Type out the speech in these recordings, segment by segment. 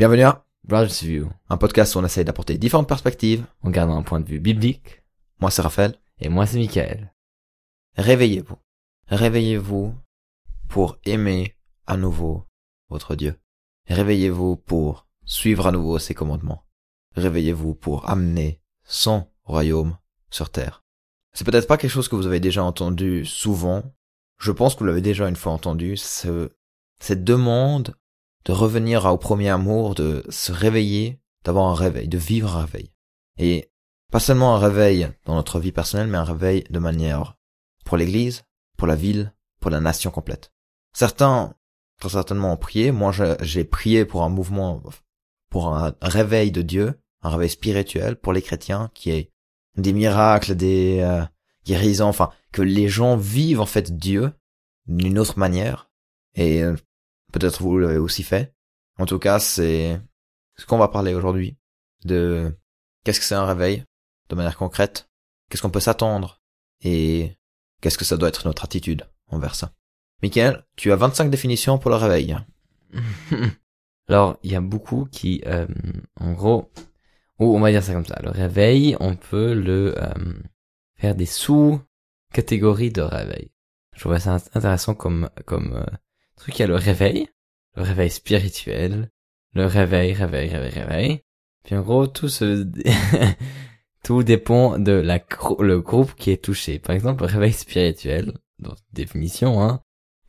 Bienvenue à Brothers View, un podcast où on essaye d'apporter différentes perspectives. en gardant un point de vue biblique. Moi c'est Raphaël. Et moi, c'est Michael. Réveillez-vous. Réveillez-vous pour aimer à nouveau votre Dieu. Réveillez-vous pour suivre à nouveau ses commandements. Réveillez-vous pour amener son royaume sur terre. C'est peut-être pas quelque chose que vous avez déjà entendu souvent. Je pense que vous l'avez déjà une fois entendu. Ce, cette demande de revenir au premier amour, de se réveiller, d'avoir un réveil, de vivre un réveil. Et pas seulement un réveil dans notre vie personnelle, mais un réveil de manière pour l'église, pour la ville, pour la nation complète. Certains, très certainement, ont prié. Moi, j'ai prié pour un mouvement, pour un réveil de Dieu, un réveil spirituel pour les chrétiens, qui est des miracles, des euh, guérisons, enfin, que les gens vivent en fait Dieu d'une autre manière. Et euh, peut-être vous l'avez aussi fait. En tout cas, c'est ce qu'on va parler aujourd'hui. De qu'est-ce que c'est un réveil, de manière concrète, qu'est-ce qu'on peut s'attendre, et qu'est-ce que ça doit être notre attitude envers ça. Michael, tu as 25 définitions pour le réveil. Alors, il y a beaucoup qui, euh, en gros, ou on va dire ça comme ça, le réveil, on peut le euh, faire des sous-catégories de réveil. Je trouve ça intéressant comme comme euh, truc. Il y a le réveil, le réveil spirituel, le réveil, réveil, réveil, réveil. Puis en gros, tout se tout dépend de la le groupe qui est touché. Par exemple, le réveil spirituel, dans définition, hein,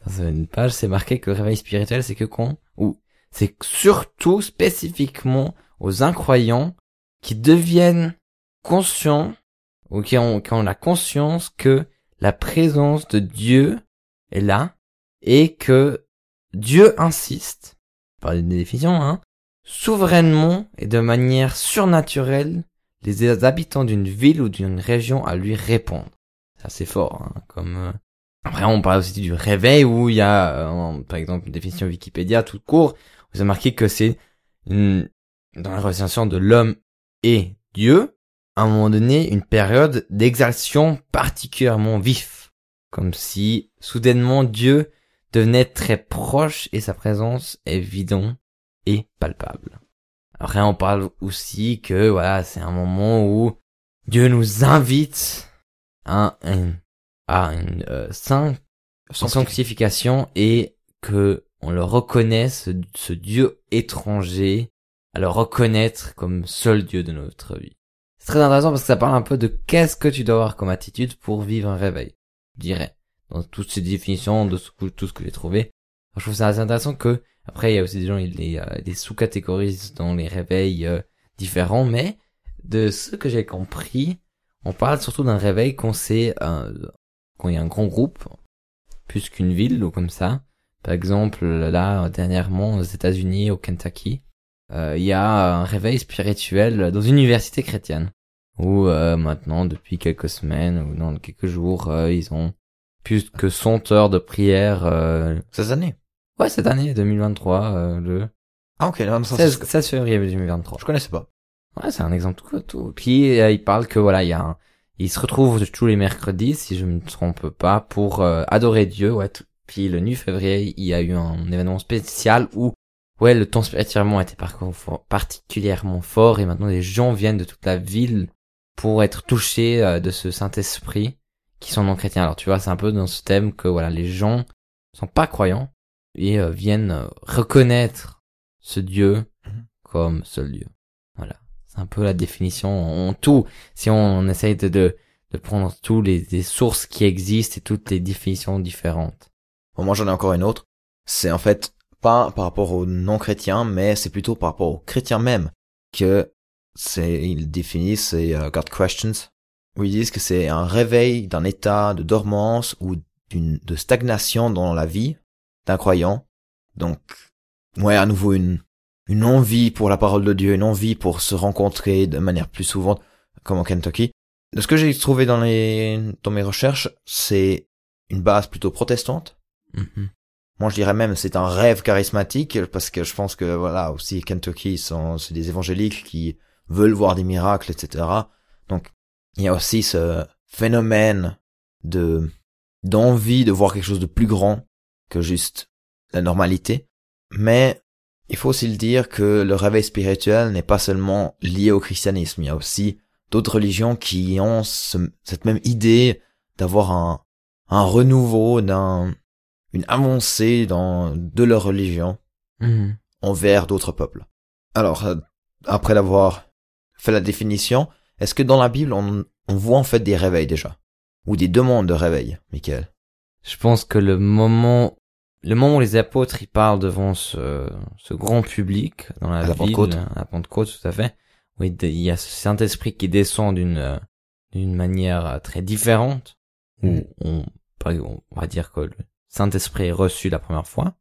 dans une page, c'est marqué que le réveil spirituel, c'est que quand, ou c'est surtout spécifiquement aux incroyants qui deviennent conscients ou qui ont, qui ont la conscience que la présence de Dieu est là et que Dieu insiste, par définition, hein, souverainement et de manière surnaturelle les habitants d'une ville ou d'une région à lui répondre. C'est assez fort, hein, comme... euh, Après, on parle aussi du réveil où il y a, euh, par exemple, une définition Wikipédia tout court, vous avez marqué que c'est une- dans la relation de l'homme et Dieu, à un moment donné, une période d'exaltation particulièrement vif. Comme si, soudainement, Dieu devenait très proche et sa présence évidente et palpable. Après, on parle aussi que, voilà, c'est un moment où Dieu nous invite à, un- à une euh, sainte sanctification et que on le reconnaisse, ce, ce Dieu étranger, à le reconnaître comme seul Dieu de notre vie. C'est très intéressant parce que ça parle un peu de qu'est-ce que tu dois avoir comme attitude pour vivre un réveil, je dirais. Dans toutes ces définitions, de tout ce que j'ai trouvé. Je trouve ça assez intéressant que, après, il y a aussi des gens, ils les, euh, les sous-catégorisent dans les réveils euh, différents, mais de ce que j'ai compris, on parle surtout d'un réveil quand c'est, euh, quand il y a un grand groupe, plus qu'une ville ou comme ça. Par exemple, là, dernièrement, aux États-Unis, au Kentucky, euh, il y a un réveil spirituel dans une université chrétienne. Où euh, maintenant, depuis quelques semaines ou non, quelques jours, euh, ils ont plus que 100 heures de prière. Euh... Ces années. Ouais, cette année, 2023, euh, le Ah ok, non, ça, 16, c'est- 16 février 2023. je connaissais pas. Ouais, c'est un exemple tout, tout. Puis euh, il parle que voilà, il y a un, il se retrouve tous les mercredis, si je me trompe pas, pour euh, adorer Dieu. Ouais. tout- Puis le 9 février, il y a eu un événement spécial où ouais, le temps spirituellement était par particulièrement fort et maintenant les gens viennent de toute la ville pour être touchés euh, de ce Saint-Esprit qui sont non chrétiens. Alors tu vois, c'est un peu dans ce thème que voilà, les gens sont pas croyants et euh, viennent euh, reconnaître ce Dieu Mhm. comme seul Dieu. Voilà. C'est un peu la définition en tout. Si on, essaye de, de, de prendre tous les, les sources qui existent et toutes les définitions différentes. Bon, moi j'en ai encore une autre. C'est en fait pas par rapport aux non-chrétiens, mais c'est plutôt par rapport aux chrétiens même que c'est ils définissent ces euh, God questions où ils disent que c'est un réveil d'un état de dormance ou d'une de stagnation dans la vie d'un croyant. Donc ouais, à nouveau une une envie pour la parole de Dieu, une envie pour se rencontrer de manière plus souvent comme au Kentucky. De ce que j'ai trouvé dans les dans mes recherches, c'est une base plutôt protestante Mhm. moi, je dirais même c'est un rêve charismatique parce que je pense que voilà aussi Kentucky sont c'est des évangéliques qui veulent voir des miracles, etc. Donc il y a aussi ce phénomène de d'envie de voir quelque chose de plus grand que juste la normalité. Mais il faut aussi le dire que le réveil spirituel n'est pas seulement lié au christianisme. Il y a aussi d'autres religions qui ont ce- cette même idée d'avoir un, un renouveau, d'un, une avancée dans, de leur religion Mhm. envers d'autres peuples. Alors, euh, après l'avoir fait la définition, est-ce que dans la Bible, on, on voit en fait des réveils déjà? Ou des demandes de réveil, Michael? Je pense que le moment, le moment où les apôtres ils parlent devant ce, ce grand public dans la, À la Pentecôte. à la Pentecôte, tout à fait. Oui, il y a ce Saint-Esprit qui descend d'une d'une manière euh, très différente. Où Mhm. on, on va dire que le Saint-Esprit est reçu la première fois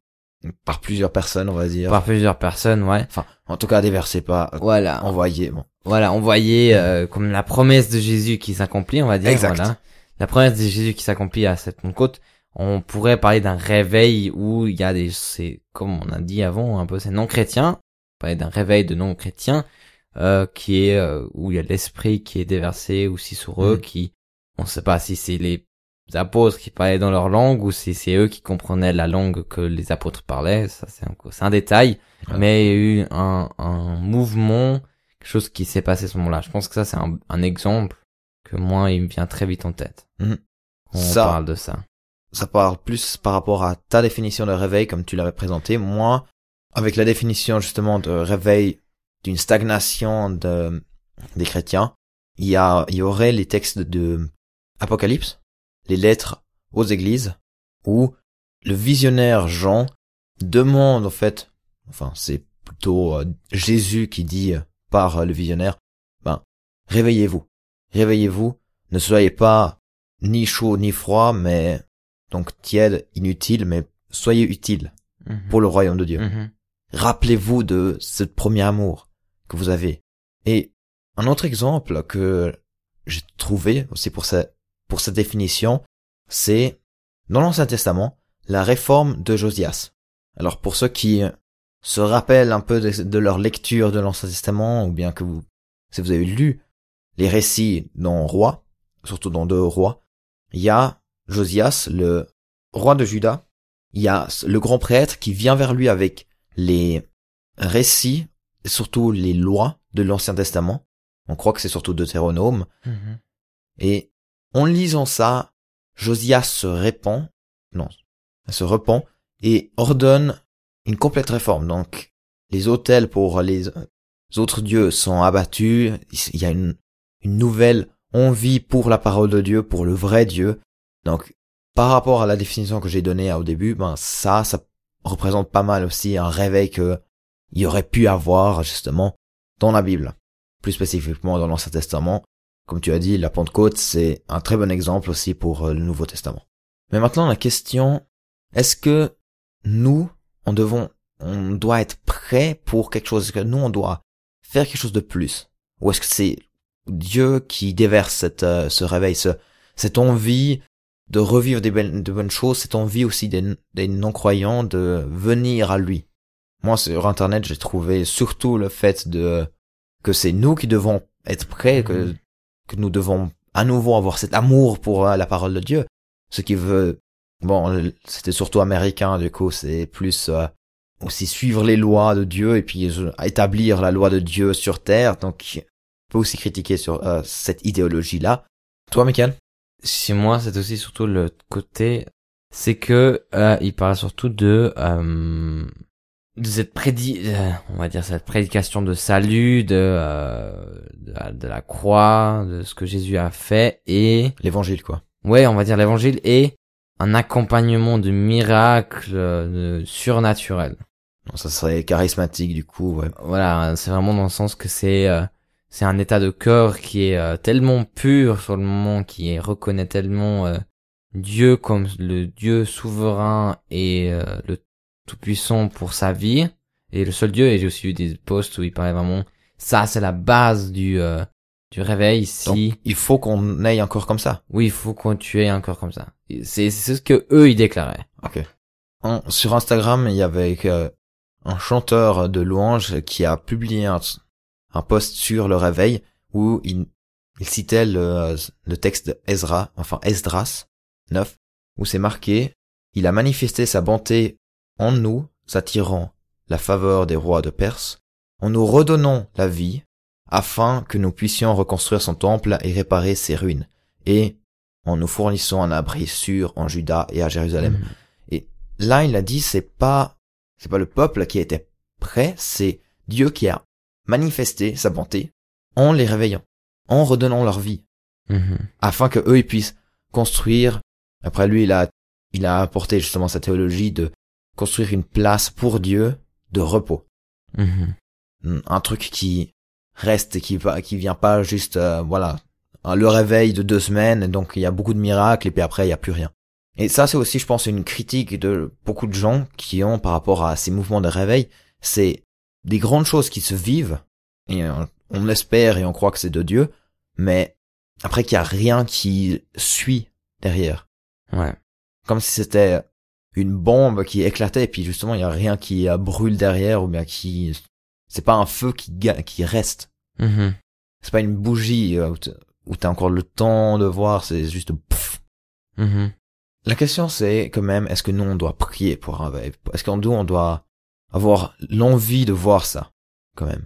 Par plusieurs personnes, on va dire. par plusieurs personnes, ouais. Enfin, en tout cas, déversés pas, Voilà, envoyés, bon. voilà, envoyé euh, comme la promesse de Jésus qui s'accomplit, on va dire. Exact. Voilà. La promesse de Jésus qui s'accomplit à cette Pentecôte. On pourrait parler d'un réveil où il y a des, c'est comme on a dit avant, un peu c'est non chrétien. Parler d'un réveil de non chrétiens euh, qui est euh, où il y a l'esprit qui est déversé aussi sur eux, Mhm. qui on sait pas si c'est les apôtres qui parlaient dans leur langue ou si c'est eux qui comprenaient la langue que les apôtres parlaient. Ça c'est un, un détail, Ouais. mais il y a eu un, un mouvement quelque chose qui s'est passé à ce moment-là. Je pense que ça, c'est un, un exemple que moi, il me vient très vite en tête. Mhm. On Ça- parle de ça. ça parle plus par rapport à ta définition de réveil comme tu l'avais présenté. Moi, avec la définition justement de réveil d'une stagnation de, des chrétiens, il y a, il y aurait les textes de Apocalypse, les lettres aux églises, où le visionnaire Jean demande en fait, enfin c'est plutôt euh, Jésus qui dit euh, par euh, le visionnaire, ben réveillez-vous, réveillez-vous, ne soyez pas ni chaud ni froid, mais donc tiède, inutile, mais soyez utile Mhm. pour le royaume de Dieu. Mhm. Rappelez-vous de ce premier amour que vous avez. Et un autre exemple que j'ai trouvé aussi pour cette, pour cette définition, c'est dans l'Ancien Testament, la réforme de Josias. Alors pour ceux qui se rappellent un peu de, de leur lecture de l'Ancien Testament, ou bien que vous, si vous avez lu les récits dans Roi, surtout dans deux Rois, il y a Josias, le roi de Juda, il y a le grand prêtre qui vient vers lui avec les récits, et surtout les lois de l'Ancien Testament. On croit que c'est surtout Deutéronome. Mhm. Et en lisant ça, Josias se répand, non, se repent et ordonne une complète réforme. Donc, les autels pour les autres dieux sont abattus. Il y a une, une nouvelle envie pour la parole de Dieu, pour le vrai Dieu. Donc, par rapport à la définition que j'ai donnée au début, ben ça, ça représente pas mal aussi un réveil que il y aurait pu avoir justement dans la Bible, plus spécifiquement dans l'Ancien Testament. Comme tu as dit, la Pentecôte, c'est un très bon exemple aussi pour euh, le Nouveau Testament. Mais maintenant, la question, est-ce que nous, on devons, on doit être prêt pour quelque chose, est-ce que nous, on doit faire quelque chose de plus? Ou est-ce que c'est Dieu qui déverse cette, euh, ce réveil, ce, cette envie de revivre des, belles- de bonnes choses, cette envie aussi des, des non-croyants de venir à lui? Moi, sur Internet, j'ai trouvé surtout le fait de, que c'est nous qui devons être prêts, que, Mhm. Que nous devons à nouveau avoir cet amour pour euh, la parole de Dieu. Ce qui veut, bon, c'était surtout américain, du coup, c'est plus euh, aussi suivre les lois de Dieu et puis euh, établir la loi de Dieu sur terre. Donc, on peut aussi critiquer sur euh, cette idéologie-là. Toi, Michael? Chez moi, c'est aussi surtout le côté, c'est que euh, il parle surtout de euh, de cette prédi, euh, on va dire cette prédication de salut, de euh, de, la, de la croix, de ce que Jésus a fait et L'évangile, quoi. ouais, on va dire l'évangile et un accompagnement de miracles euh, de surnaturels. Non, ça serait charismatique, du coup, ouais. Voilà, c'est vraiment dans le sens que c'est euh, c'est un état de cœur qui est euh, tellement pur sur le moment, qui reconnaît tellement euh, Dieu comme le Dieu souverain et euh, le tout-puissant pour sa vie et le seul Dieu. Et j'ai aussi eu des posts où il parlait vraiment ça, c'est la base du euh, du réveil. Si Donc, il faut qu'on aille encore comme ça. oui, il faut qu'on tue un cœur comme ça. C'est c'est ce que eux ils déclaraient. Ok. En- sur Instagram, il y avait euh, un chanteur de louanges qui a publié un, un post sur le réveil où il, il citait le, le texte de Ezra, enfin Esdras 9, où c'est marqué « Il a manifesté sa bonté en nous, s'attirant la faveur des rois de Perse, en nous redonnant la vie, afin que nous puissions reconstruire son temple et réparer ses ruines, et en nous fournissant un abri sûr en Juda et à Jérusalem. Mhm. Et là, il a dit, c'est pas, c'est pas le peuple qui était prêt, c'est Dieu qui a manifesté sa bonté en les réveillant, en redonnant leur vie, Mhm. afin que eux ils puissent construire. Après lui, il a, il a apporté justement sa théologie de construire une place pour Dieu de repos, Mhm. un truc qui reste et qui va, qui vient pas juste, euh, voilà, le réveil de deux semaines, donc il y a beaucoup de miracles et puis après il y a plus rien. Et ça, c'est aussi, je pense, une critique de beaucoup de gens qui ont par rapport à ces mouvements de réveil. C'est des grandes choses qui se vivent, et on, on l'espère et on croit que c'est de Dieu, mais après qu'il y a rien qui suit derrière. Ouais. Comme si c'était une bombe qui éclatait et puis justement il y a rien qui brûle derrière ou bien qui, c'est pas un feu qui, qui reste. Mhm. C'est pas une bougie euh, où t'as encore le temps de voir, c'est juste pff. Mhm. La question c'est quand même, est-ce que nous on doit prier pour un réveil Est-ce qu'en nous on doit avoir l'envie de voir ça, quand même?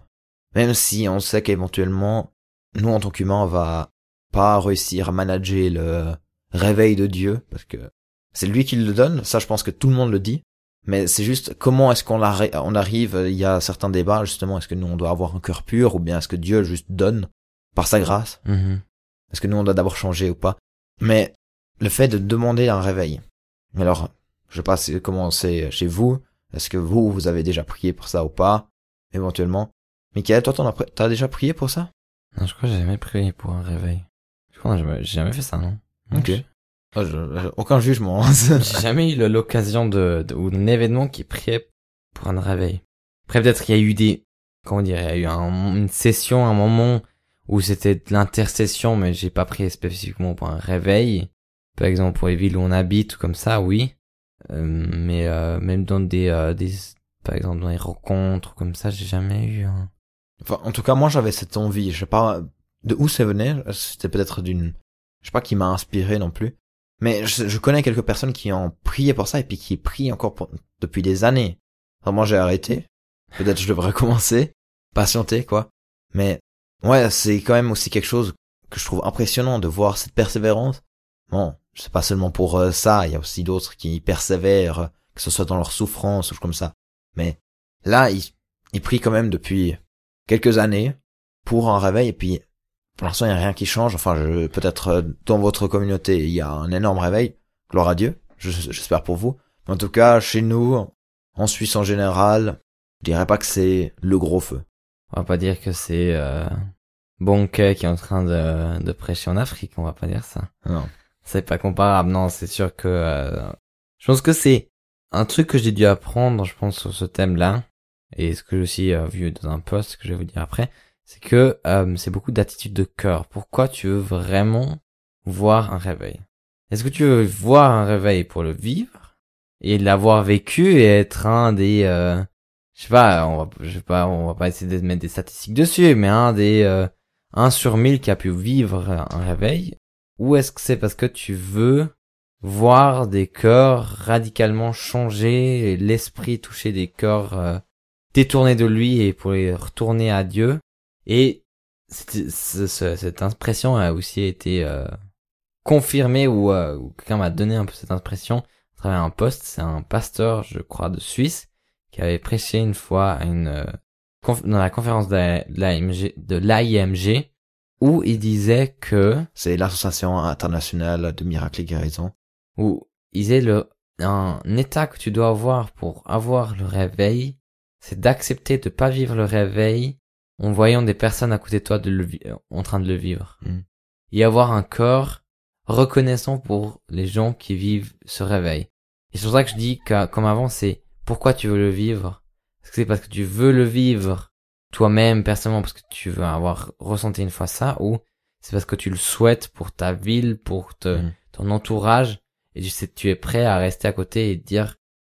Même si on sait qu'éventuellement, nous en tant qu'humains, on va pas réussir à manager le réveil de Dieu, parce que c'est lui qui le donne, ça je pense que tout le monde le dit, mais c'est juste comment est-ce qu'on arri- on arrive, il y a certains débats justement, est-ce que nous on doit avoir un cœur pur, ou bien est-ce que Dieu juste donne par sa grâce? Mhm. est-ce que nous on doit d'abord changer ou pas? Mais le fait de demander un réveil. Alors, je sais pas si- comment c'est chez vous. Est-ce que vous, vous avez déjà prié pour ça ou pas Éventuellement? Michael, toi, t'en as, déjà prié pour ça? Non, je crois que j'ai jamais prié pour un réveil. Je crois que j'ai j'ai jamais fait ça, non? Ok. Oh, je- je- Aucun jugement. J'ai jamais eu l'occasion de, de, ou un événement qui priait pour un réveil. Après, peut-être qu'il y a eu des, comment dire, il y a eu un- une session, un moment où c'était de l'intercession, mais j'ai pas prié spécifiquement pour un réveil. Par exemple, pour les villes où on habite ou comme ça, oui. Euh, mais euh, même dans des, euh, des, par exemple, dans les rencontres comme ça, j'ai jamais eu un... enfin, en tout cas, moi, j'avais cette envie. Je sais pas de où ça venait. C'était peut-être d'une, je sais pas qui m'a inspiré non plus. Mais je, connais quelques personnes qui ont prié pour ça et puis qui prient encore pour- depuis des années. Alors moi, j'ai arrêté. Peut-être je devrais commencer, patienter quoi. Mais ouais, c'est quand même aussi quelque chose que je trouve impressionnant de voir cette persévérance. Bon, c'est pas seulement pour euh, ça, il y a aussi d'autres qui persévèrent, que ce soit dans leur souffrance ou comme ça. Mais là, ils, ils prient quand même depuis quelques années pour un réveil et puis pour l'instant il n'y a rien qui change. Enfin, je, peut-être euh, dans votre communauté il y a un énorme réveil, gloire à Dieu. Je- J'espère pour vous. Mais en tout cas, chez nous, en Suisse en général, je dirais pas que c'est le gros feu. On va pas dire que c'est euh, Bonquet qui est en train de, de prêcher en Afrique, on va pas dire ça. Non. C'est pas comparable, non, c'est sûr que... euh, je pense que c'est un truc que j'ai dû apprendre, je pense, sur ce thème-là, et ce que j'ai aussi euh, vu dans un post que je vais vous dire après, c'est que euh, c'est beaucoup d'attitude de cœur. Pourquoi tu veux vraiment voir un réveil? Est-ce que tu veux voir un réveil pour le vivre et l'avoir vécu et être un des... euh, je sais pas, on va, je sais pas, on va pas essayer de mettre des statistiques dessus, mais un des euh, 1 sur 1000 qui a pu vivre un réveil? Ou est-ce que c'est parce que tu veux voir des cœurs radicalement changer, l'esprit toucher des cœurs euh, détournés de lui et pour les retourner à Dieu? Et cette impression a aussi été euh, confirmée ou, euh, ou quelqu'un m'a donné un peu cette impression à travers un post. C'est un pasteur, je crois, de Suisse qui avait prêché une fois à une euh, dans la conférence de l'AIMG où il disait que C'est l'association internationale de miracles et guérison. où il disait le un état que tu dois avoir pour avoir le réveil, c'est d'accepter de pas vivre le réveil en voyant des personnes à côté de toi de le euh, en train de le vivre. Mm. Et avoir un corps reconnaissant pour les gens qui vivent ce réveil. Et c'est pour ça que je dis que, comme avant, c'est pourquoi tu veux le vivre? Est-ce que c'est parce que tu veux le vivre toi-même, personnellement, parce que tu veux avoir ressenti une fois ça, ou c'est parce que tu le souhaites pour ta ville, pour te, Mm. ton entourage, et tu sais, tu es prêt à rester à côté et dire,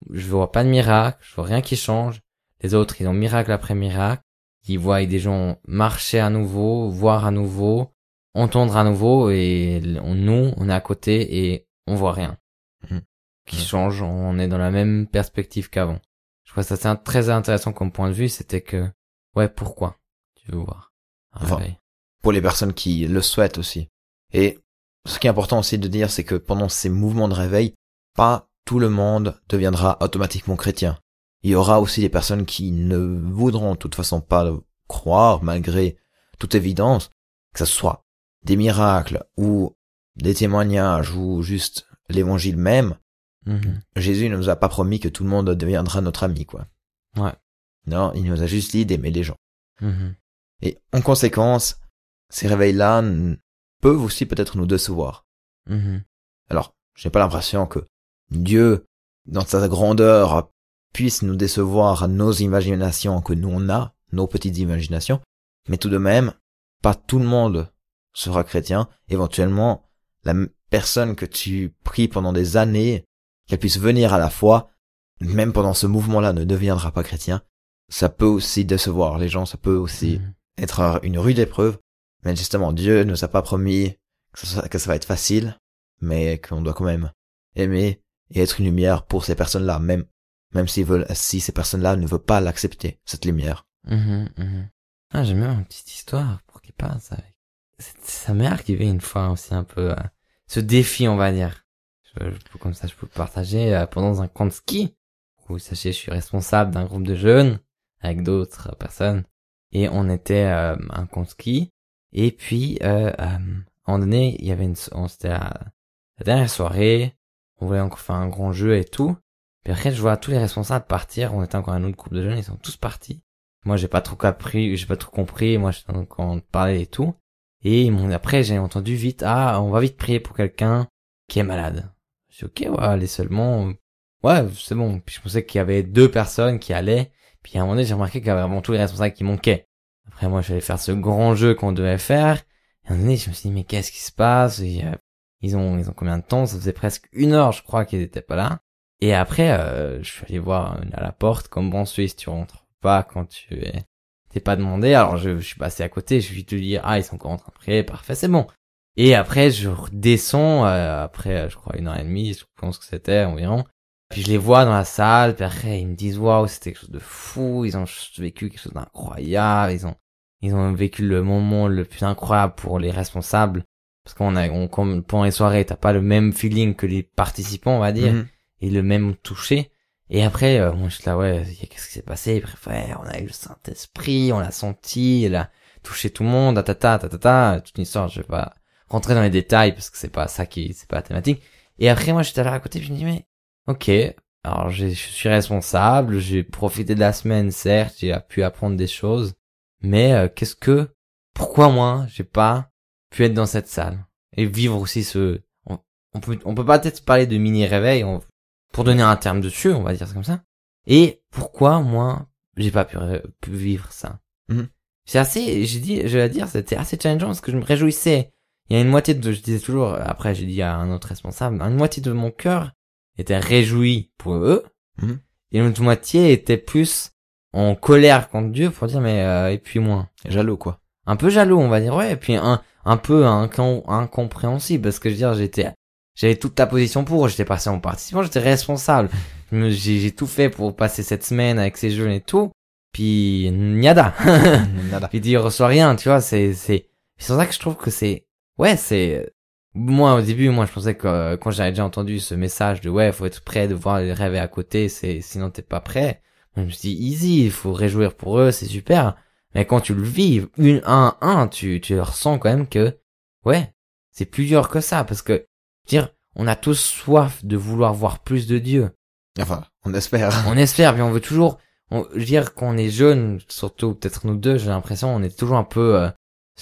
je vois pas de miracle, je vois rien qui change. Les autres, ils ont miracle après miracle. Ils voient des gens marcher à nouveau, voir à nouveau, entendre à nouveau, et on- nous, on est à côté et on voit rien. Mhm. Qui change, on est dans la même perspective qu'avant. Je crois que ça c'est un- très intéressant comme point de vue, c'était que, ouais, pourquoi? Tu veux voir un Enfin, Pour les personnes qui le souhaitent aussi. Et ce qui est important aussi de dire, c'est que pendant ces mouvements de réveil, pas tout le monde deviendra automatiquement chrétien. Il y aura aussi des personnes qui ne voudront de toute façon pas croire, malgré toute évidence, que ce soit des miracles ou des témoignages ou juste l'évangile même. Mhm. Jésus ne nous a pas promis que tout le monde deviendra notre ami, quoi. Ouais. Non, il nous a juste dit d'aimer les gens. Mhm. Et en conséquence, ces réveils-là peuvent aussi peut-être nous décevoir. Mhm. Alors, j'ai pas l'impression que Dieu, dans sa grandeur, puisse nous décevoir à nos imaginations que nous on a, nos petites imaginations, mais tout de même, pas tout le monde sera chrétien. Éventuellement, la personne que tu pries pendant des années, qu'elle puisse venir à la foi, même pendant ce mouvement-là, ne deviendra pas chrétien. Ça peut aussi décevoir les gens, ça peut aussi Mhm. être un- une rude épreuve. Mais justement, Dieu ne nous a pas promis que ça, que ça va être facile, mais qu'on doit quand même aimer et être une lumière pour ces personnes-là, même, même s'ils veulent, si ces personnes-là ne veulent pas l'accepter, cette lumière. Mhm, mhm. Ah, j'ai même une petite histoire pour qu'il passe avec. C'est sa mère qui avait une fois aussi un peu euh, ce défi, on va dire. Je, comme ça, je peux partager euh, pendant un camp de ski. Où, sachez, je suis responsable d'un groupe de jeunes avec d'autres personnes. Et on était euh, un camp de ski. Et puis, euh, euh, à un moment donné, il y avait une, on c'était la, la dernière soirée. On voulait encore faire un grand jeu et tout. Puis après, je vois tous les responsables partir. On était encore un autre groupe de jeunes, ils sont tous partis. Moi, j'ai pas trop compris, j'ai pas trop compris. Moi, en train de parler et tout. Et après, j'ai entendu vite, ah, on va vite prier pour quelqu'un qui est malade. Je ok, ouais, allez seulement. Ouais, c'est bon. Puis je pensais qu'il y avait deux personnes qui allaient. Puis à un moment donné, j'ai remarqué qu'il y avait vraiment tous les responsables qui manquaient. Après, moi, je vais faire ce grand jeu qu'on devait faire. Et à un moment donné, je me suis dit, mais qu'est-ce qui se passe? Euh, ils ont, ils ont combien de temps? Ça faisait presque une heure, je crois, qu'ils étaient pas là. Et après, euh, je suis allé voir à la porte, comme bon Suisse, tu rentres pas quand tu es, t'es pas demandé. Alors je, je suis passé à côté, je vais te dire, ah, ils sont encore en train de prier, parfait, c'est bon. Et après, je redescends, euh, après, je crois, une heure et demie, je pense que c'était environ. Puis je les vois dans la salle, puis après, ils me disent, waouh, c'était quelque chose de fou, ils ont vécu quelque chose d'incroyable, ils ont, ils ont vécu le moment le plus incroyable pour les responsables. Parce qu'on a, on, comme pendant les soirées, t'as pas le même feeling que les participants, on va dire Mhm. Et le même toucher. Et après, euh, moi, je suis là, ouais, qu'est-ce qui s'est passé? Bref, ouais, on a eu le Saint-Esprit, on l'a senti, il a touché tout le monde, tatata, tatata, toute une histoire, je vais pas rentrer dans les détails parce que c'est pas ça qui, c'est pas la thématique. Et après, moi, j'étais là à côté, je me dis, mais, ok, alors je suis responsable, j'ai profité de la semaine, certes, j'ai pu apprendre des choses, mais euh, qu'est-ce que, pourquoi moi, j'ai pas pu être dans cette salle? Et vivre aussi ce, on, peut, on peut pas peut-être parler de mini réveil, pour donner un terme dessus, on va dire ça comme ça. Et pourquoi moi j'ai pas pu, vivre ça Mhm. C'est assez, j'ai dit, je vais dire, c'était assez challengeant parce que je me réjouissais. Il y a une moitié de, je disais toujours, après j'ai dit à un autre responsable, une moitié de mon cœur était réjoui pour eux, Mhm. et l'autre moitié était plus en colère contre Dieu pour dire mais euh, et puis moi Jaloux, quoi. un peu jaloux, on va dire, ouais, et puis un, un peu incom- incompréhensible, parce que je veux dire, j'étais, j'avais toute ta position pour, j'étais passé en participant, j'étais responsable. J'ai tout fait pour passer cette semaine avec ces jeunes et tout, puis niada. Nada. puis il reçoit rien, tu vois, c'est, c'est, c'est pour ça que je trouve que c'est, ouais, c'est, moi au début, moi je pensais que euh, quand j'avais déjà entendu ce message de ouais, faut être prêt de voir les rêves à côté, c'est, sinon t'es pas prêt. Moi, je me suis dit easy, il faut réjouir pour eux, c'est super. Mais quand tu le vis, une, un, un, tu, tu ressens quand même que, ouais, c'est plus dur que ça, parce que, dire, on a tous soif de vouloir voir plus de Dieu. Enfin, on espère. On espère, puis on veut toujours, on, je veux dire, quand on est jeune, surtout peut-être nous deux, j'ai l'impression, on est toujours un peu, euh,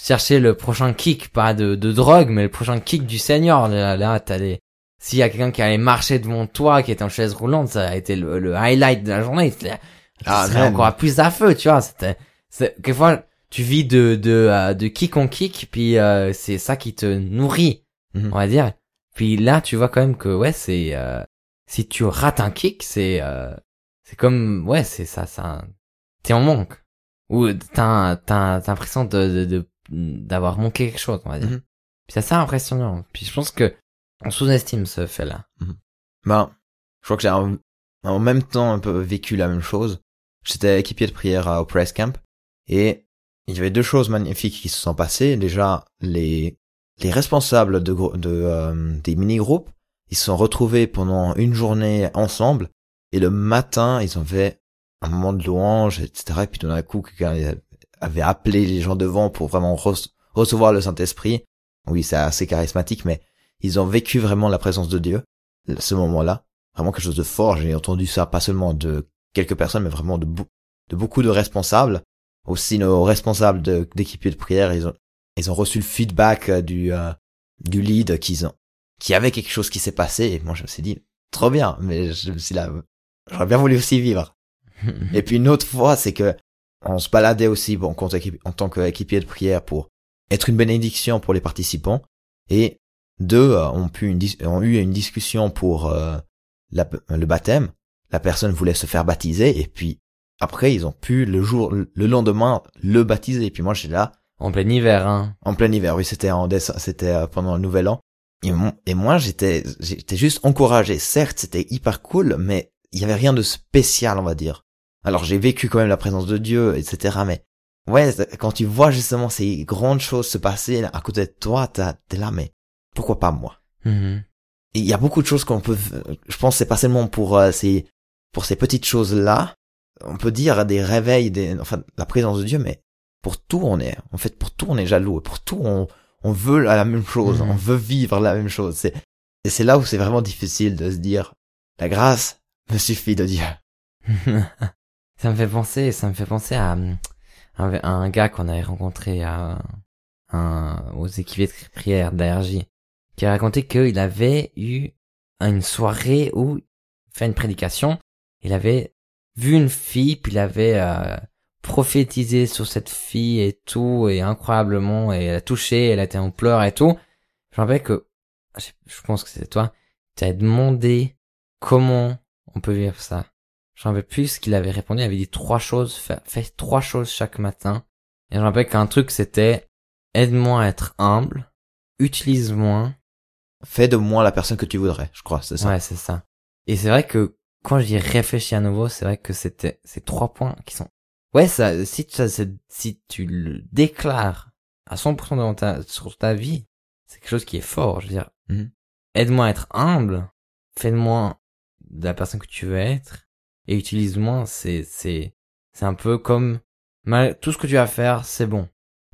chercher le prochain kick, pas de, de drogue, mais le prochain kick du Seigneur. Là, là t'as des, s'il y a quelqu'un qui allait marcher devant toi, qui était en chaise roulante, ça a été le, le highlight de la journée. Ah, serait encore plus à feu, tu vois. C'était, c'est, quelquefois, tu vis de, de, euh, de kick en kick, puis euh, c'est ça qui te nourrit, Mhm. on va dire. Puis là, tu vois quand même que, ouais, c'est, euh, si tu rates un kick, c'est, euh, c'est comme, ouais, c'est ça, ça, t'es en manque. Ou t'as, t'as, l'impression de, de, de- d'avoir manqué quelque chose, on va dire. Mhm. Puis c'est assez impressionnant. Puis je pense que on sous-estime ce fait-là. Ben, je crois que j'ai en même temps un peu vécu la même chose. J'étais équipier de prière au Press Camp et il y avait deux choses magnifiques qui se sont passées. Déjà, les les responsables de, de euh, des mini-groupes, ils se sont retrouvés pendant une journée ensemble et le matin, ils ont fait un moment de louange, etc. Et puis tout d'un coup, quelqu'un avait appelé les gens devant pour vraiment recevoir le Saint-Esprit. Oui, c'est assez charismatique, mais ils ont vécu vraiment la présence de Dieu, ce moment-là. Vraiment quelque chose de fort. J'ai entendu ça pas seulement de quelques personnes, mais vraiment de, de beaucoup de responsables. Aussi nos responsables d'équipiers de, prière, ils ont, ils ont reçu le feedback euh, du, euh, du lead qu'ils ont, qui avait quelque chose qui s'est passé. Et moi, je me suis dit, trop bien, mais je me suis là, j'aurais bien voulu aussi vivre. et puis une autre fois, c'est que on se baladait aussi bon, en tant qu'équipier de prière pour être une bénédiction pour les participants. Et deux euh, ont, pu une, ont eu une discussion pour euh, le baptême. La personne voulait se faire baptiser et puis après ils ont pu le jour, le lendemain, le baptiser. Et puis moi j'étais là. En plein hiver, hein. En plein hiver, oui, c'était en c'était euh, pendant le nouvel an. Et, et moi j'étais, j'étais juste encouragé. Certes, c'était hyper cool, mais il y avait rien de spécial, on va dire. Alors j'ai vécu quand même la présence de Dieu, etc. Mais ouais, quand tu vois justement ces grandes choses se passer à côté de toi, t'es là, mais pourquoi pas moi? Mm-hmm. Il y a beaucoup de choses qu'on peut, je pense, c'est pas seulement pour euh, ces pour ces petites choses là. On peut dire des réveils, des, enfin la présence de Dieu, mais pour tout on est, en fait, pour tout on est jaloux, pour tout on on veut la même chose, mm-hmm. on veut vivre la même chose. C'est et c'est là où c'est vraiment difficile de se dire la grâce me suffit de Dieu. Ça me fait penser, ça me fait penser à, un, gars qu'on avait rencontré à, aux équipiers de prière d'ARJ, qui a raconté qu'il avait eu une soirée où il fait une prédication, il avait vu une fille, puis il avait euh, prophétisé sur cette fille et tout, et incroyablement, et elle a touché, elle a été en pleurs et tout. Je me rappelle que, je pense que c'est toi, tu as demandé comment on peut vivre ça. J'en rappelle plus ce qu'il avait répondu. Il avait dit trois choses, fais, trois choses chaque matin. Et je me rappelle qu'un truc c'était aide-moi à être humble, utilise moins. Fais de moi la personne que tu voudrais, je crois, c'est ça. Ouais, c'est ça. Et c'est vrai que quand j'y réfléchis à nouveau, c'est vrai que c'était ces trois points qui sont. Ouais, ça, si tu, si tu le déclares à 100% dans ta, sur ta vie, c'est quelque chose qui est fort. Je veux dire, mhm. aide-moi à être humble, fais de la personne que tu veux être, et utilise moins, c'est, c'est, c'est un peu comme, tout ce que tu vas faire, c'est bon.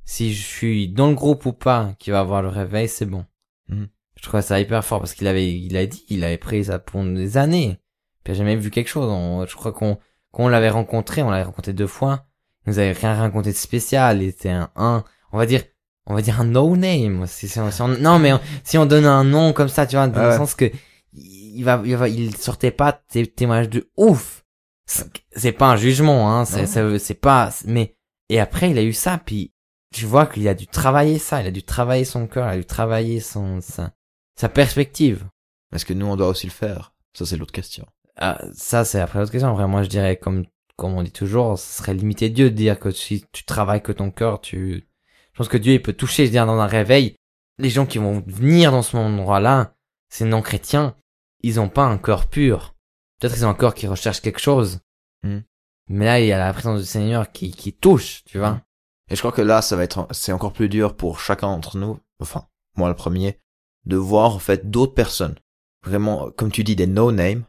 Si je suis dans le groupe ou pas qui va avoir le réveil, c'est bon. Mhm. Je trouve ça hyper fort parce qu'il avait, il a dit, il avait pris ça pour des années. Puis jamais vu quelque chose. je crois qu'on, qu'on l'avait rencontré, on l'avait rencontré deux fois. Il nous avait rien raconté de spécial. Il était un, un, on va dire, on va dire un no name. Si, si on, non, mais si on donne un nom comme ça, tu vois, dans le sens que il va, il va, il sortait pas tes témoignages de ouf c'est pas un jugement, hein, c'est, c'est pas, mais, et après, il a eu ça, puis, tu vois qu'il a dû travailler ça, il a dû travailler son cœur, il a dû travailler son, sa, sa perspective. Est-ce que nous, on doit aussi le faire? Ça, c'est l'autre question. Ah, ça, c'est après l'autre question. Après, moi, je dirais, comme, comme on dit toujours, ce serait limiter Dieu de dire que si tu travailles que ton cœur, tu, je pense que Dieu, il peut toucher, je veux dire, dans un réveil, les gens qui vont venir dans ce endroit-là, ces non-chrétiens, ils ont pas un cœur pur. Peut-être qu'ils ont un corps qui recherche quelque chose. Hmm. Mais là, il y a la présence du Seigneur qui, qui touche, tu vois. Et je crois que là, ça va être, c'est encore plus dur pour chacun d'entre nous, enfin, moi le premier, de voir, en fait, d'autres personnes. Vraiment, comme tu dis, des no-name,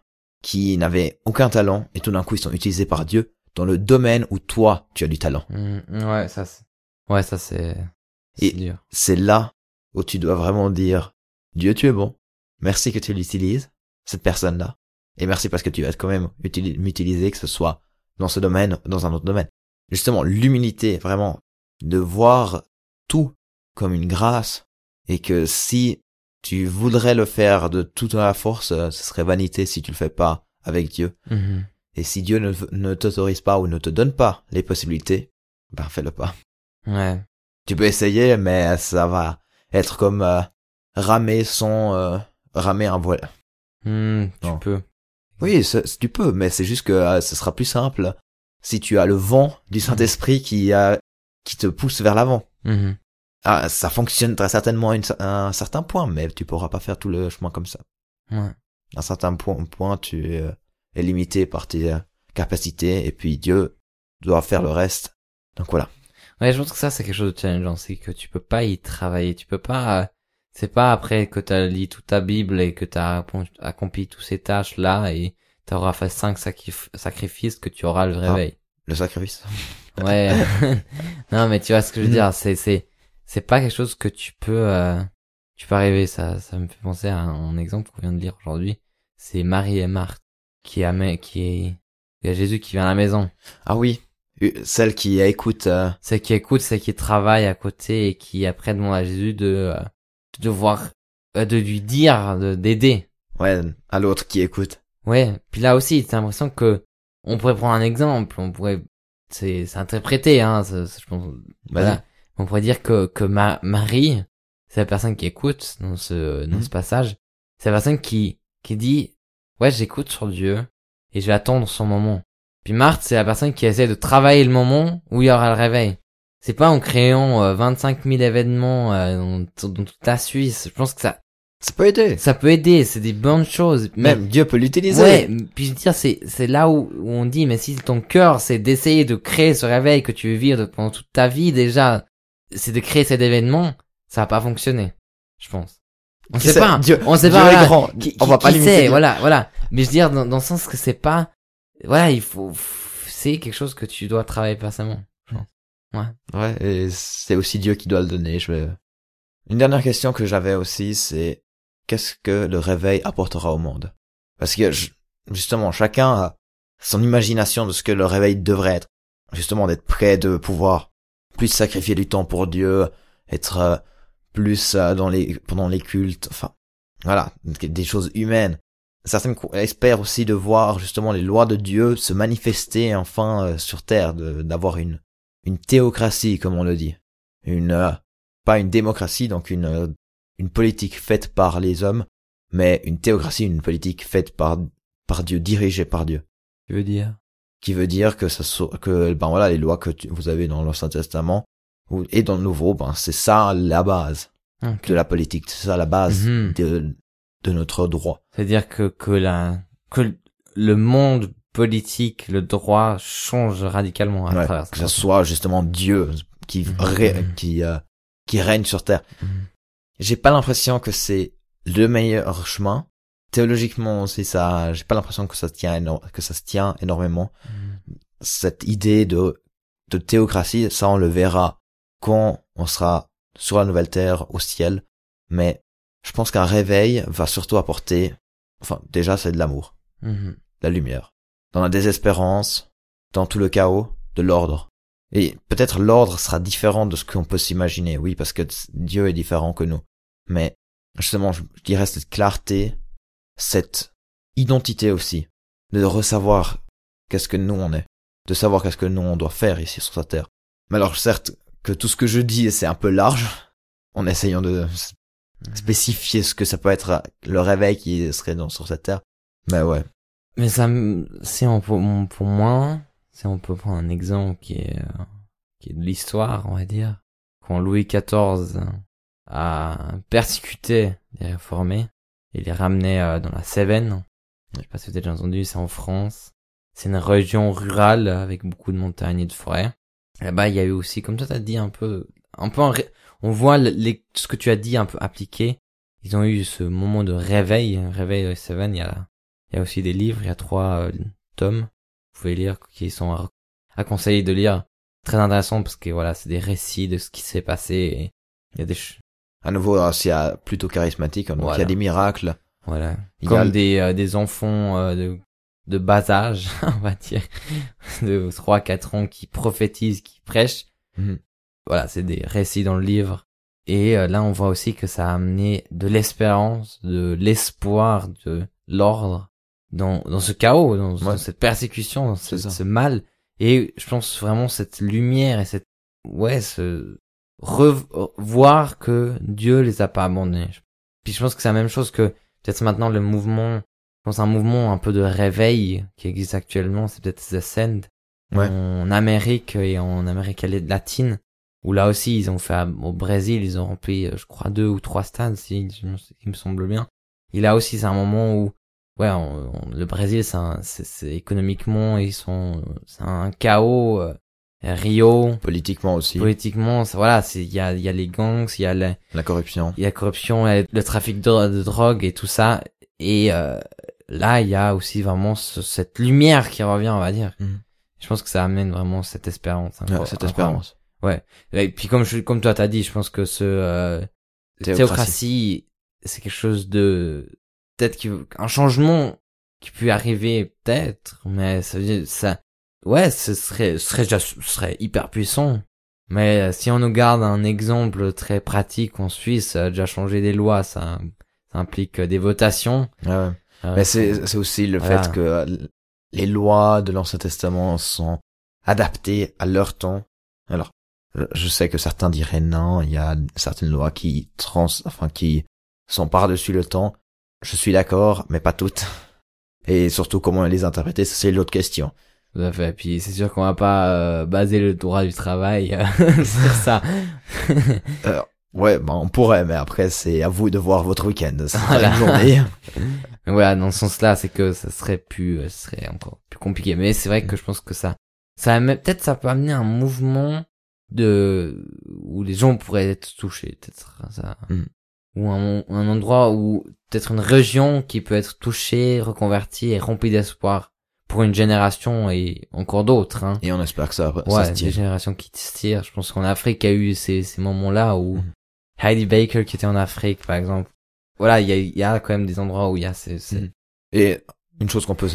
qui n'avaient aucun talent, et tout d'un coup, ils sont utilisés par Dieu dans le domaine où toi, tu as du talent. Hmm, ouais, ça, c'est, ouais, ça, c'est, c'est dur. C'est là où tu dois vraiment dire, Dieu, tu es bon. Merci que tu l'utilises, cette personne-là. Et merci parce que tu vas quand même m'utiliser, que ce soit dans ce domaine, dans un autre domaine. Justement, l'humilité, vraiment, de voir tout comme une grâce, et que si tu voudrais le faire de toute la force, euh, ce serait vanité si tu le fais pas avec Dieu. Mm-hmm. Et si Dieu ne, ne t'autorise pas ou ne te donne pas les possibilités, ben fais-le pas. Ouais. Tu peux essayer, mais ça va être comme euh, ramer sans euh, ramer un voile. Mm, tu peux. Oui, tu peux, mais c'est juste que euh, ce sera plus simple si tu as le vent du Saint-Esprit qui qui te pousse vers l'avant. Mm-hmm. Ah, ça fonctionne très certainement à un certain point, mais tu pourras pas faire tout le chemin comme ça. Ouais. À un certain point, point tu euh, est limité par tes euh, capacités et puis Dieu doit faire le reste. Donc voilà. Ouais, je pense que ça, c'est quelque chose de challengeant. C'est que tu peux pas y travailler. Tu peux pas, euh, c'est pas après que t'as lu toute ta Bible et que t'as accompli toutes ces tâches là et t'auras fait cinq sacrif- sacrifices que tu auras le réveil. Le sacrifice. Ouais. non, mais tu vois ce que je veux dire. C'est, c'est, c'est pas quelque chose que tu peux, euh, tu peux arriver. Ça, ça me fait penser à un exemple qu'on vient de lire aujourd'hui. C'est Marie et Marthe qui amènent, qui est, il y a Jésus qui vient à la maison. Ah oui, euh, celle qui écoute. euh, C'est qui écoute, c'est qui travaille à côté et qui après demande à Jésus de, euh, de devoir, euh, de lui dire, de, d'aider. ouais, à l'autre qui écoute. Ouais. Puis là aussi, t'as l'impression que, on pourrait prendre un exemple, on pourrait, c'est, c'est interprété, hein, je pense, Voilà. On pourrait dire que, que Ma- Marie, c'est la personne qui écoute dans ce, dans Mhm. ce passage. C'est la personne qui, qui dit, ouais, j'écoute sur Dieu et je vais attendre son moment. Puis Marthe, c'est la personne qui essaie de travailler le moment où il y aura le réveil. C'est pas en créant euh, 25 000 événements euh, dans, dans toute la Suisse. Je pense que ça, Ça peut aider. ça peut aider. C'est des bonnes choses. Mais- Même Dieu peut l'utiliser. Ouais, puis je veux dire, c'est, c'est là où, où on dit, mais si ton cœur, c'est d'essayer de créer ce réveil que tu veux vivre pendant toute ta vie déjà, c'est de créer cet événement, ça va pas fonctionner. Je pense. On Qui sait sait pas. Dieu, on sait Dieu pas. voilà. grand. Qui, On va pas limiter voilà, voilà. Mais je veux dire, dans, dans le sens que c'est pas, voilà, il faut, c'est quelque chose que tu dois travailler personnellement. Ouais, et c'est aussi Dieu qui doit le donner. Je vais... Une dernière question que j'avais aussi, c'est qu'est-ce que le réveil apportera au monde? Parce que justement, chacun a son imagination de ce que le réveil devrait être. Justement, d'être prêt de pouvoir plus sacrifier du temps pour Dieu, être euh, plus euh, dans les pendant les cultes, enfin voilà, des choses humaines. Certaines co- espèrent aussi de voir justement les lois de Dieu se manifester enfin euh, sur terre, d'avoir une une théocratie, comme on le dit. Une, pas une démocratie, donc une, une politique faite par les hommes, mais une théocratie, une politique faite par, par Dieu, dirigée par Dieu. Tu veux dire? Qui veut dire que ça que, ben voilà, les lois que tu- vous avez dans l'Ancien Testament, ou- et dans le Nouveau, ben c'est ça la base de la politique, c'est ça la base Mhm. de, de notre droit. C'est-à-dire que, que la, que le monde politique, le droit change radicalement à Ouais, travers que ce soit justement Dieu qui, Mhm. ré- qui, euh, qui règne sur terre. Mhm. J'ai pas l'impression que c'est le meilleur chemin. Théologiquement aussi, ça, j'ai pas l'impression que ça tient, que ça se tient énormément. Cette idée de, de théocratie, ça on le verra quand on sera sur la nouvelle terre, au ciel. Mais je pense qu'un réveil va surtout apporter, enfin, déjà c'est de l'amour, Mhm. la lumière. Dans la désespérance, dans tout le chaos, de l'ordre. Et peut-être l'ordre sera différent de ce qu'on peut s'imaginer, oui, parce que Dieu est différent que nous. Mais justement, je dirais cette clarté, cette identité aussi, de ressavoir qu'est-ce que nous on est, de savoir qu'est-ce que nous on doit faire ici sur cette terre. Mais alors certes que tout ce que je dis c'est un peu large, en essayant de spécifier ce que ça peut être le réveil qui serait dans, sur cette terre. Mais ouais. Mais ça, si on pour moi, si on peut prendre un exemple qui est, qui est de l'histoire, on va dire, quand Louis XIV a persécuté les réformés et les ramenait euh, dans la Cévennes. Je sais pas si vous avez déjà entendu, c'est en France. C'est une région rurale avec beaucoup de montagnes et de forêts. Là-bas, il y a eu aussi, comme toi t'as dit, un peu, un peu, on voit le- les, ce que tu as dit un peu appliqué. Ils ont eu ce moment de réveil, réveil de Cévennes. Il y a, il y a aussi des livres, il y a trois euh, tomes. Vous pouvez lire, qui sont à, conseiller de lire. Très intéressant parce que voilà, c'est des récits de ce qui s'est passé. Et il y a des, À nouveau, euh, c'est euh, plutôt charismatique, donc il y a des miracles. Voilà. Il y Comme a- des, euh, des enfants euh, de, de bas âge, on va dire, de 3-4 ans qui prophétisent, qui prêchent. Mhm. Voilà, c'est des récits dans le livre. Et euh, là, on voit aussi que ça a amené de l'espérance, de l'espoir, de l'ordre dans, dans ce chaos, dans, cette persécution, dans ce, ce mal. Et je pense vraiment cette lumière et cette, ouais, ce, revoir que Dieu les a pas abandonnés. Puis je pense que c'est la même chose que peut-être maintenant le mouvement, je pense un mouvement un peu de réveil qui existe actuellement, c'est peut-être The Send Ouais. en Amérique et en Amérique latine, où là aussi ils ont fait au Brésil, ils ont rempli, euh, je crois, deux ou trois stades, si, il me semble bien. Et là aussi c'est un moment où ouais, on- on- le Brésil, c'est économiquement, ils sont, c'est un chaos. Rio, Politiquement aussi, politiquement, ça- voilà, c'est il y a il y a les gangs, il y a la, la corruption. il y a la corruption, y a le trafic de, de drogue et tout ça. Et euh, là, il y a aussi vraiment ce- cette lumière qui revient, on va dire. Mhm. Je pense que ça amène vraiment cette espérance. Ouais, encore- cette espérance. Et puis comme je, comme toi t'as dit, je pense que ce euh, Théocratie. théocratie, c'est quelque chose de peut-être un changement qui peut arriver peut-être, mais ça veut dire ça. Ouais, ce serait ce serait déjà ce serait hyper puissant. Mais euh, si on nous garde un exemple très pratique en Suisse, ça a déjà changé des lois, ça, ça implique euh, des votations. Ouais, ouais. Euh, Mais c'est c'est aussi le Voilà. fait que les lois de l'Ancien Testament sont adaptées à leur temps. Alors, je- sais que certains diraient non, il y a certaines lois qui trans, enfin qui sont par-dessus le temps. Je suis d'accord, mais pas toutes. Et surtout comment les interpréter, c'est l'autre question. Tout à fait. Puis c'est sûr qu'on va pas euh, baser le droit du travail euh, sur ça. Ouais, ben on pourrait, mais après c'est à vous de voir votre week-end. C'est Voilà. une journée. Mais voilà, dans ce sens-là, c'est que ça serait plus, euh, ce serait encore plus compliqué. Mais c'est vrai que je pense que ça, ça peut-être ça peut amener un mouvement de où les gens pourraient être touchés, peut-être ça, Mm. ou un, un endroit où peut-être une région qui peut être touchée, reconvertie et remplie d'espoir pour une génération et encore d'autres. Hein. Et on espère que ça, ça Ouais, se des tient. générations qui se tirent. Je pense qu'en Afrique, il y a eu ces, ces moments-là où Mhm. Heidi Baker qui était en Afrique, par exemple. Voilà, il y a, il y a quand même des endroits où il y a ces, ces- Mhm. Et une chose qu'on peut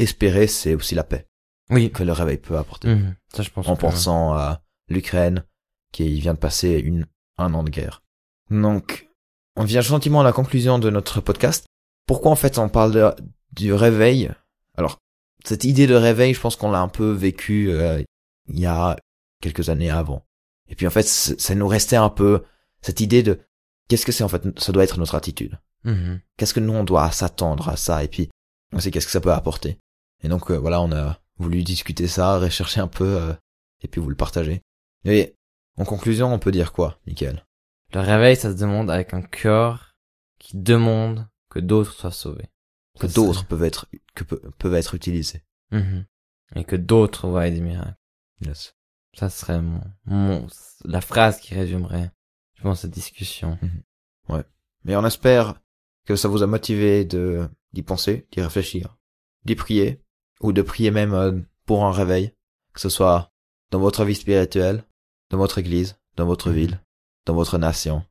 espérer, c'est aussi la paix Oui. que le réveil peut apporter. Mhm. Ça, je pense. en pensant à l'Ukraine qui vient de passer une, un an de guerre. Donc, on vient gentiment à la conclusion de notre podcast. Pourquoi en fait on parle de- du réveil cette idée de réveil, je pense qu'on l'a un peu vécu euh, il y a quelques années avant. Et puis en fait, ça nous restait un peu cette idée de qu'est-ce que c'est en fait Ça doit être notre attitude. Mhm. Qu'est-ce que nous on doit s'attendre à ça? Et puis aussi qu'est-ce que ça peut apporter Et donc euh, voilà, on a voulu discuter ça, rechercher un peu euh, et puis vous le partager. Et en conclusion, on peut dire quoi, Michael? Le réveil, ça se demande avec un cœur qui demande que d'autres soient sauvés. Que d'autres peuvent être que pe- peuvent être utilisés. Mhm. Et que d'autres voient des miracles. Yes. Ça serait mon, mon, la phrase qui résumerait, je pense, cette discussion. Mais on espère que ça vous a motivé de d'y penser, d'y réfléchir, d'y prier ou de prier même euh, pour un réveil, que ce soit dans votre vie spirituelle, dans votre église, dans votre Mhm. ville, dans votre nation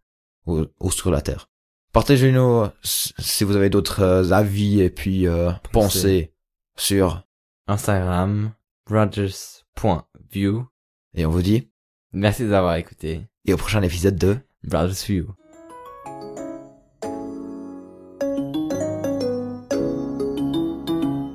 ou, ou sur la terre. Partagez-nous si vous avez d'autres euh, avis et puis euh, pensées sur Instagram, rogers.view. et on vous dit Merci d'avoir écouté. et au prochain épisode de Brothers View.